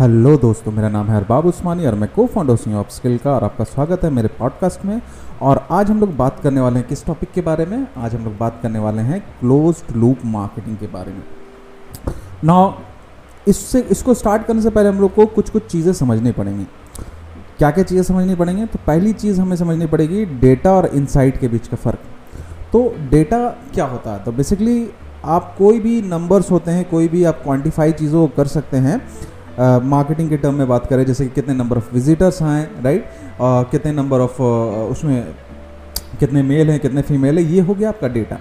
Hello दोस्तों, मेरा नाम है अरबाब उस्मानी और मैं को फाउंडर हूँ ऑफ़ स्किल का और आपका स्वागत है मेरे पॉडकास्ट में। और आज हम लोग बात करने वाले हैं किस टॉपिक के बारे में? आज हम लोग बात करने वाले हैं क्लोज लूप मार्केटिंग के बारे में। ना इससे, इसको स्टार्ट करने से पहले हम लोग को कुछ कुछ चीज़ें समझनी पड़ेंगी। क्या क्या चीज़ें समझनी पड़ेंगी? तो पहली चीज़ हमें समझनी पड़ेगी डेटा और इनसाइट के बीच का फ़र्क। तो डेटा क्या होता है? तो बेसिकली आप कोई भी नंबर्स होते हैं, कोई भी आप क्वांटिफाई चीज़ों को कर सकते हैं मार्केटिंग के टर्म में बात करें, जैसे कि कितने नंबर ऑफ़ विजिटर्स आए राइट कितने नंबर ऑफ़ उसमें कितने मेल हैं, कितने फीमेल है, ये हो गया आपका डेटा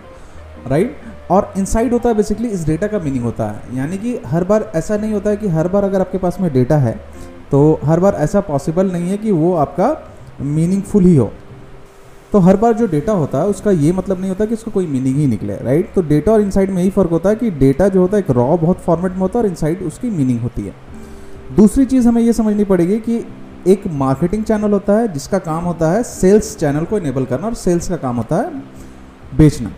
राइट और इनसाइड होता है बेसिकली इस डेटा का मीनिंग होता है। यानी कि हर बार ऐसा नहीं होता है कि हर बार अगर आपके पास में डेटा है तो हर बार ऐसा पॉसिबल नहीं है कि वो आपका मीनिंगफुल ही हो। तो हर बार जो डेटा होता है, उसका ये मतलब नहीं होता कि उसका कोई मीनिंग ही निकले राइट तो डेटा और इनसाइड में यही फ़र्क होता है कि डेटा जो होता है एक रॉ बहुत फॉर्मेट में होता है और इनसाइड उसकी मीनिंग होती है। दूसरी चीज़ हमें ये समझनी पड़ेगी कि एक मार्केटिंग चैनल होता है, जिसका काम होता है सेल्स चैनल को इनेबल करना और सेल्स का काम होता है बेचना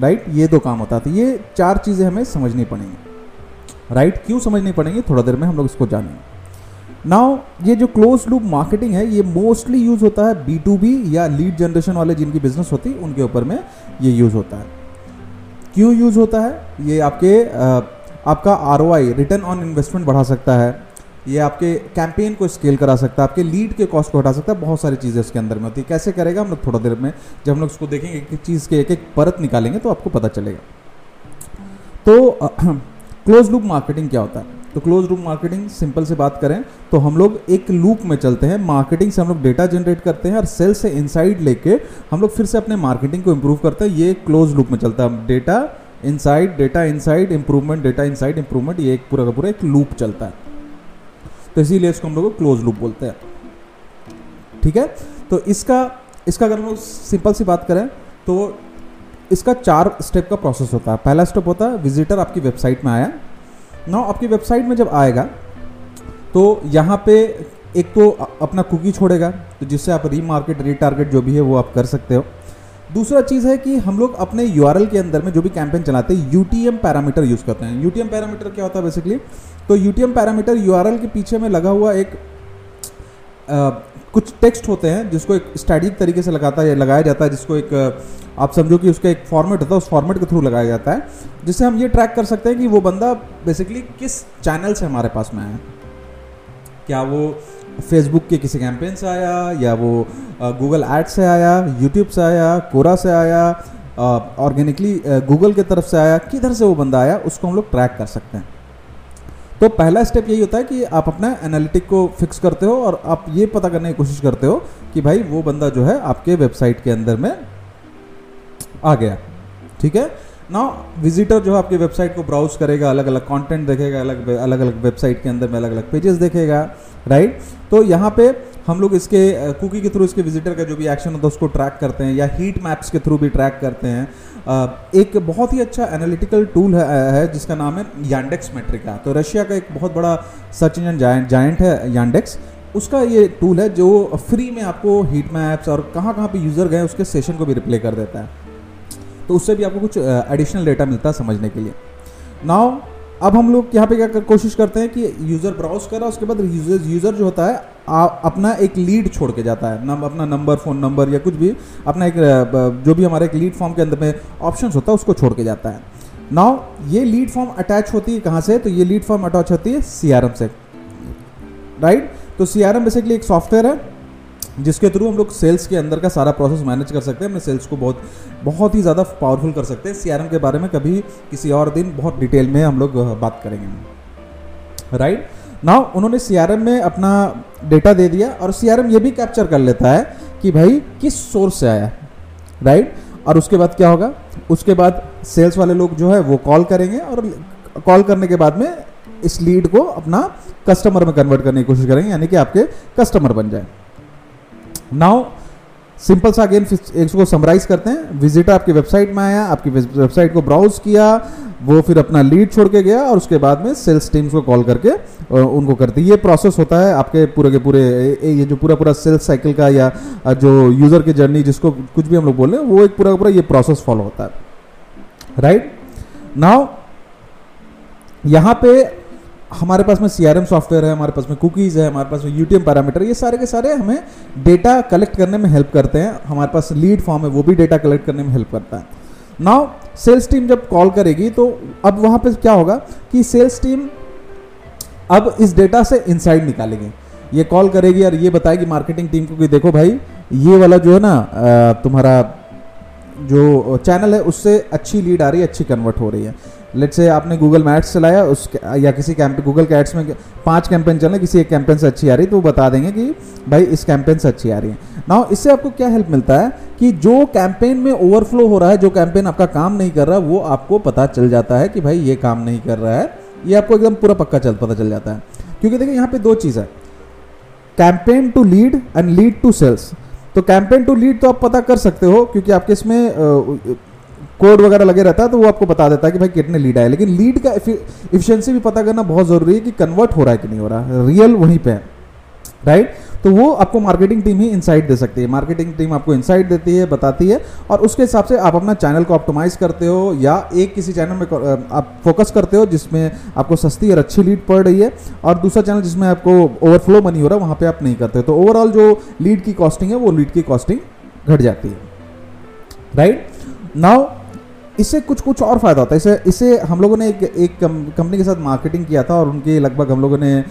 राइट ये दो काम होता है। तो ये चार चीज़ें हमें समझनी पड़ेंगी। राइट क्यों समझनी पड़ेंगी? थोड़ा देर में हम लोग इसको जानेंगे। नाउ ये जो क्लोज लूप मार्केटिंग है, ये मोस्टली यूज़ होता है बी टू बी या लीड जनरेशन वाले जिनकी बिज़नेस होती है उनके ऊपर में ये यूज़ होता है। क्यों यूज़ होता है? ये आपके आपका आरओआई रिटर्न ऑन इन्वेस्टमेंट बढ़ा सकता है। ये आपके कैंपेन को स्केल करा सकता है, आपके लीड के कॉस्ट को हटा सकता है, बहुत सारी चीज़ें उसके अंदर में होती है। कैसे करेगा हम लोग थोड़ा देर में, जब हम लोग उसको देखेंगे एक एक चीज़ के एक एक परत निकालेंगे तो आपको पता चलेगा। तो क्लोज लूप मार्केटिंग क्या होता है? तो क्लोज लूप मार्केटिंग सिंपल से बात करें तो हम लोग एक लूप में चलते हैं। मार्केटिंग से हम लोग डेटा जनरेट करते हैं और सेल से इनसाइड लेके हम लोग फिर से अपने मार्केटिंग को इम्प्रूव करते हैं। ये क्लोज लूप में चलता है। Data inside data inside improvement data inside improvement ये एक पूरा का पूरा एक लूप चलता है। तो इसीलिए इसको हम लोग क्लोज लूप बोलते हैं। ठीक है? तो इसका इसका अगर हम लोग सिंपल सी बात करें तो इसका चार स्टेप का प्रोसेस होता है। पहला स्टेप होता है विजिटर आपकी वेबसाइट में आया। ना आपकी वेबसाइट में जब आएगा तो यहाँ पे एक तो अपना कुकी छोड़ेगा तो जिससे आप रीमार्केट रीटारगेट जो भी है वो आप कर सकते हो। दूसरा चीज़ है कि हम लोग अपने यूआरएल के अंदर में जो भी कैंपेन चलाते हैं यूटीएम पैरामीटर यूज़ करते हैं। यूटीएम पैरामीटर क्या होता है बेसिकली तो यूटीएम पैरामीटर यूआरएल के पीछे में लगा हुआ एक आ, कुछ टेक्स्ट होते हैं जिसको एक स्टैटिक तरीके से लगाता है लगाया जाता है जिसको एक आप समझो कि उसका एक फॉर्मेट होता है उस फॉर्मेट के थ्रू लगाया जाता है जिससे हम ये ट्रैक कर सकते हैं कि वो बंदा बेसिकली किस चैनल से हमारे पास में आया क्या वो फेसबुक के किसी कैंपेन से आया, या वो गूगल एड से आया यूट्यूब से आया कोरा से आया ऑर्गेनिकली गूगल की तरफ़ से आया, किधर से वो बंदा आया, उसको हम लोग ट्रैक कर सकते हैं। तो पहला स्टेप यही होता है कि आप अपना एनालिटिक को फिक्स करते हो और आप ये पता करने की कोशिश करते हो कि भाई वो बंदा जो है आपके वेबसाइट के अंदर में आ गया। ठीक है? ना विजिटर जो है आपकी वेबसाइट को ब्राउज करेगा अलग अलग कंटेंट देखेगा अलग अलग अलग वेबसाइट के अंदर में अलग अलग पेजेस देखेगा राइट तो यहाँ पे हम लोग इसके कुकी के थ्रू इसके विजिटर का जो भी एक्शन होता है उसको ट्रैक करते हैं या हीट मैप्स के थ्रू भी ट्रैक करते हैं। एक बहुत ही अच्छा एनालिटिकल टूल है, है जिसका नाम है यांडेक्स मेट्रिका तो रशिया का एक बहुत बड़ा सर्च इंजन जायंट है यांडेक्स उसका ये टूल है जो फ्री में आपको हीट मैप्स और कहाँ कहाँ पे यूज़र गए उसके सेशन को भी रिप्ले कर देता है। तो उससे भी आपको कुछ एडिशनल डेटा मिलता है समझने के लिए। नाउ अब हम लोग यहाँ पे क्या कर, कोशिश करते हैं कि यूज़र ब्राउज करा उसके बाद यूज़र यूज़र जो होता है आ, अपना एक लीड छोड़ के जाता है। नम, अपना नंबर फ़ोन नंबर या कुछ भी अपना एक जो भी हमारे एक लीड फॉर्म के अंदर में ऑप्शंस होता है उसको छोड़ के जाता है। नाउ ये लीड फॉर्म अटैच होती है कहाँ से? तो ये लीड फॉर्म अटैच होती है सीआरएम से। Right right? तो सीआरएम बेसिकली एक सॉफ्टवेयर है जिसके थ्रू हम लोग सेल्स के अंदर का सारा प्रोसेस मैनेज कर सकते हैं, अपने सेल्स को बहुत बहुत ही ज़्यादा पावरफुल कर सकते हैं। सीआरएम के बारे में कभी किसी और दिन बहुत डिटेल में हम लोग बात करेंगे। राइट नाउ उन्होंने सीआरएम में अपना डेटा दे दिया और सीआरएम ये भी कैप्चर कर लेता है कि भाई किस सोर्स से आया। राइट और उसके बाद क्या होगा? उसके बाद सेल्स वाले लोग जो है वो कॉल करेंगे और कॉल करने के बाद में इस लीड को अपना कस्टमर में कन्वर्ट करने की कोशिश करेंगे, यानी कि आपके कस्टमर बन जाए। नाउ सिंपल सा अगेन इसको समराइज करते हैं। विजिटर आपकी वेबसाइट में आया, आपकी वेबसाइट को ब्राउज किया, वो फिर अपना लीड छोड़ के गया और उसके बाद में सेल्स टीम्स को कॉल करके उनको करती ये प्रोसेस होता है आपके पूरे के पूरे ये जो पूरा पूरा सेल्स साइकिल का या जो यूज़र की जर्नी जिसको कुछ भी हम लोग बोल रहे हैं, वो एक पूरा पूरा ये प्रोसेस फॉलो होता है। राइट नाउ यहाँ पे हमारे पास में सीआरएम सॉफ्टवेयर है, हमारे पास में कुकीज़ है, हमारे पास में यूटीएम पैरामीटर ये सारे के सारे हमें डेटा कलेक्ट करने में हेल्प करते हैं। हमारे पास लीड फॉर्म है, वो भी डेटा कलेक्ट करने में हेल्प करता है। नाउ सेल्स टीम जब कॉल करेगी तो अब वहाँ पे क्या होगा कि सेल्स टीम अब इस डेटा से इनसाइड निकालेगी। ये कॉल करेगी और ये बताएगी मार्केटिंग टीम को कि देखो भाई, ये वाला जो है ना तुम्हारा जो चैनल है, उससे अच्छी लीड आ रही है, अच्छी कन्वर्ट हो रही है। लेट से आपने गूगल मैट्स चलाया, उस या किसी कैंप गूगल कैट्स में पाँच कैंपेन चल रहे किसी एक कैंपेन से अच्छी आ रही तो वो बता देंगे कि भाई इस कैंपेन से अच्छी आ रही है। ना इससे आपको क्या हेल्प मिलता है कि जो कैंपेन में ओवरफ्लो हो रहा है, जो कैंपेन आपका काम नहीं कर रहा, वो आपको पता चल जाता है कि भाई ये काम नहीं कर रहा है। ये आपको एकदम पूरा पक्का चल, पता चल जाता है। क्योंकि देखिए, यहाँ पे दो चीज़ है। Campaign to lead and lead to sales तो कैंपेन टू लीड तो आप पता कर सकते हो, क्योंकि आपके इसमें कोड वगैरह लगे रहता है तो वो आपको बता देता है कि भाई कितने लीड आए। लेकिन लीड का इफिशियंसी भी पता करना बहुत ज़रूरी है कि कन्वर्ट हो रहा है कि नहीं हो रहा है। रियल वहीं पे राइट तो वो आपको मार्केटिंग टीम ही इनसाइट दे सकती है। मार्केटिंग टीम आपको इनसाइट देती है, बताती है, और उसके हिसाब से आप अपना चैनल को ऑप्टोमाइज करते हो, या एक किसी चैनल में आप फोकस करते हो, जिसमें आपको सस्ती और अच्छी लीड पड़ रही है, और दूसरा चैनल जिसमें आपको ओवरफ्लो मनी हो रहा है, वहाँ पर आप नहीं करते। तो ओवरऑल जो लीड की कॉस्टिंग है, वो लीड की कॉस्टिंग घट जाती है। राइट नाउ इससे कुछ कुछ और फ़ायदा होता है। इसे इसे हम लोगों ने एक एक कंपनी के साथ मार्केटिंग किया था और उनके लगभग हम लोगों ने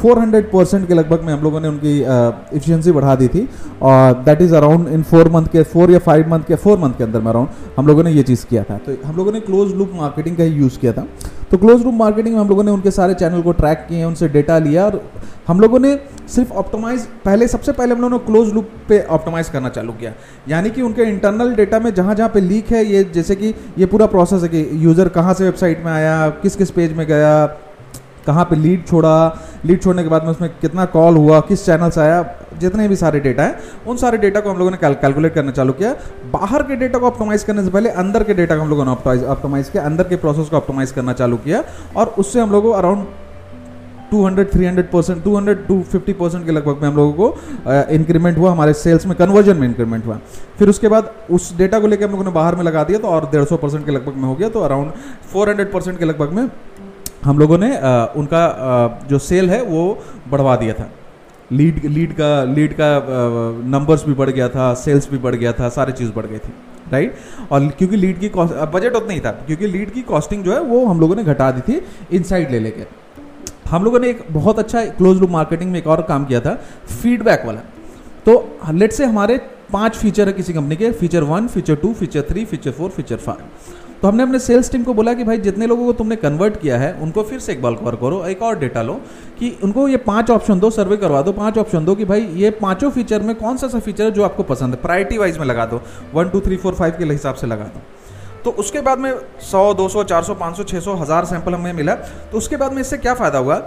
400 परसेंट के लगभग में हम लोगों ने उनकी इफिशियंसी बढ़ा दी थी। और that is around in four month के फोर या फाइव मंथ के फोर मंथ के अंदर में अराउंड हम लोगों ने ये चीज़ किया था। तो हम लोगों ने क्लोज लुक मार्केटिंग का ही यूज़ किया था। तो क्लोज रूम मार्केटिंग में हम लोगों ने उनके सारे चैनल को ट्रैक किए, उनसे डेटा लिया और हम लोगों ने सिर्फ़ ऑप्टोमाइज पहले, सबसे पहले हम लोगों ने क्लोज लूप पे ऑप्टोमाइज करना चालू किया। यानी कि उनके इंटरनल डेटा में जहाँ जहाँ पे लीक है, ये जैसे कि ये पूरा प्रोसेस है कि यूज़र कहाँ से वेबसाइट में आया, किस किस पेज में गया कहाँ पे लीड छोड़ा? लीड छोड़ने के बाद में उसमें कितना कॉल हुआ? किस चैनल से आया? जितने भी सारे डेटा हैं, उन सारे डेटा को हम लोगों ने कैलकुलेट करना चालू किया। बाहर के डेटा को ऑप्टोमाइज करने से पहले अंदर के डेटा को हम लोगों ने ऑप्टोमाइज किया। अंदर के प्रोसेस को ऑप्टोमाइज करना चालू किया। और उससे हम लोगों around 200 300 percent two hundred to fifty percent के लगभग में हम लोगों को इंक्रीमेंट हुआ। हमारे सेल्स में कन्वर्जन में इंक्रीमेंट हुआ। फिर उसके बाद उस डेटा को लेकर हम लोगों ने बाहर में लगा दिया तो और डेढ़ सौ परसेंट के लगभग में हो गया। तो अराउंड 400 परसेंट के लगभग में हम लोगों ने आ, उनका आ, जो सेल है वो बढ़वा दिया था। लीड लीड का लीड का नंबर्स भी बढ़ गया था सेल्स भी बढ़ गया था सारी चीज़ बढ़ गई थी राइट और क्योंकि लीड की कॉस्ट बजट उतना ही था क्योंकि लीड की कॉस्टिंग जो है वो हम लोगों ने घटा दी थी इनसाइड ले लेके। हम लोगों ने एक बहुत अच्छा क्लोज लूप मार्केटिंग में एक और काम किया था फीडबैक वाला। तो लेट से हमारे पाँच फीचर है किसी कंपनी के feature one feature two feature three feature four feature five तो हमने अपने सेल्स टीम को बोला कि भाई जितने लोगों को तुमने कन्वर्ट किया है, उनको फिर से एक बार कवर करो, एक और डेटा लो कि उनको ये पाँच ऑप्शन दो सर्वे करवा दो, पाँच ऑप्शन दो कि भाई ये पाँचों फीचर में कौन सा सा फीचर है जो आपको पसंद है। प्रायरिटी वाइज में लगा दो। One two three four five के हिसाब से लगा दो। तो उसके बाद में सौ, दो सौ, चार सौ, पाँच सौ छः सौ, हज़ार सैंपल हमें मिला। तो उसके बाद में इससे क्या फ़ायदा हुआ?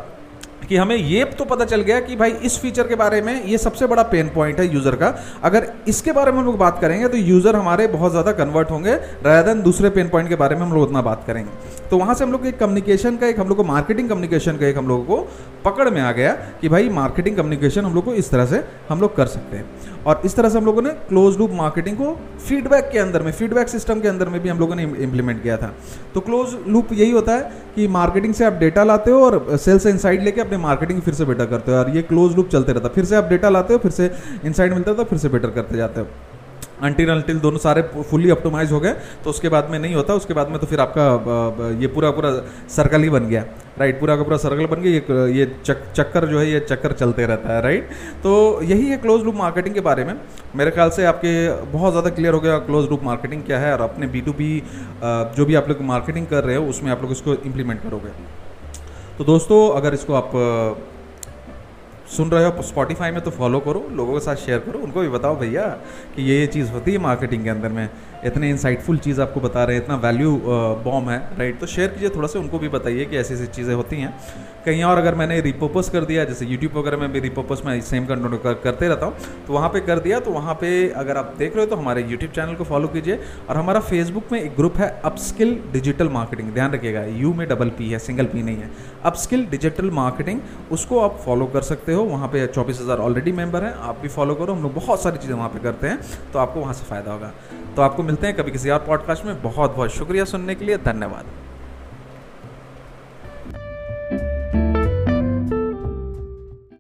कि हमें ये तो पता चल गया कि भाई इस फीचर के बारे में ये सबसे बड़ा पेन पॉइंट है यूज़र का। अगर इसके बारे में हम लोग बात करेंगे तो यूज़र हमारे बहुत ज़्यादा कन्वर्ट होंगे रादर देन दूसरे पेन पॉइंट के बारे में हम लोग उतना बात करेंगे। तो वहाँ से हम लोग एक कम्युनिकेशन का, एक हम लोग को मार्केटिंग कम्युनिकेशन का एक हम लोगों को पकड़ में आ गया कि भाई मार्केटिंग कम्युनिकेशन हम लोग को इस तरह से हम लोग कर सकते हैं। और इस तरह से हम लोगों ने क्लोज लूप मार्केटिंग को फीडबैक के अंदर में फीडबैक सिस्टम के अंदर में भी हम लोगों ने इम्प्लीमेंट किया था। तो क्लोज लूप यही होता है कि मार्केटिंग से आप डेटा लाते हो और सेल्स से इनसाइड लेके अपने मार्केटिंग फिर से बेटर करते हो। और ये क्लोज लूप चलते रहता फिर से आप डेटा लाते हो, फिर से इनसाइड मिलता तो फिर से बेटर करते जाते हो। अनटिल अंटिल दोनों सारे फुली ऑप्टोमाइज हो गए तो उसके बाद में नहीं होता उसके बाद में तो फिर आपका ये पूरा पूरा सर्कल ही बन गया। राइट पूरा का पूरा सर्कल बन गया ये ये चक, चक्कर जो है ये चक्कर चलते रहता है राइट तो यही है क्लोज लूप मार्केटिंग के बारे में। मेरे ख्याल से आपके बहुत ज़्यादा क्लियर हो गया क्लोज लूप मार्केटिंग क्या है और अपने बी टू बी जो भी आप लोग मार्केटिंग कर रहे हो उसमें आप लोग इसको इम्प्लीमेंट करोगे। तो दोस्तों अगर इसको आप सुन रहे हो स्पॉटीफाई में तो फॉलो करो, लोगों के साथ शेयर करो, उनको भी बताओ भैया कि ये ये चीज़ होती है मार्केटिंग के अंदर में। इतने इंसाइटफुल चीज़ आपको बता रहे हैं इतना वैल्यू बॉम है राइट तो शेयर कीजिए थोड़ा सा उनको भी बताइए कि ऐसी ऐसी चीज़ें होती हैं। कहीं और अगर मैंने रिपोपर्स कर दिया जैसे यूट्यूब वगैरह में भी रिपोपर्स में सेम कंटेंट कर, करते रहता हूँ तो वहाँ पे कर दिया तो वहाँ पे अगर आप देख रहे हो तो हमारे यूट्यूब चैनल को फॉलो कीजिए। और हमारा फेसबुक में एक ग्रुप है अपस्किल डिजिटल मार्केटिंग ध्यान रखिएगा यू में डबल पी है सिंगल पी नहीं है। अपस्किल डिजिटल मार्केटिंग उसको आप फॉलो कर सकते हो वहाँ पे चौबीस हज़ार ऑलरेडी मेंबर हैं आप भी फॉलो करो हम लोग बहुत सारी चीज़ें वहाँ पर करते हैं तो आपको वहाँ से फ़ायदा होगा। तो आपको मिलते हैं कभी किसी और पॉडकास्ट में। बहुत बहुत शुक्रिया सुनने के लिए। धन्यवाद।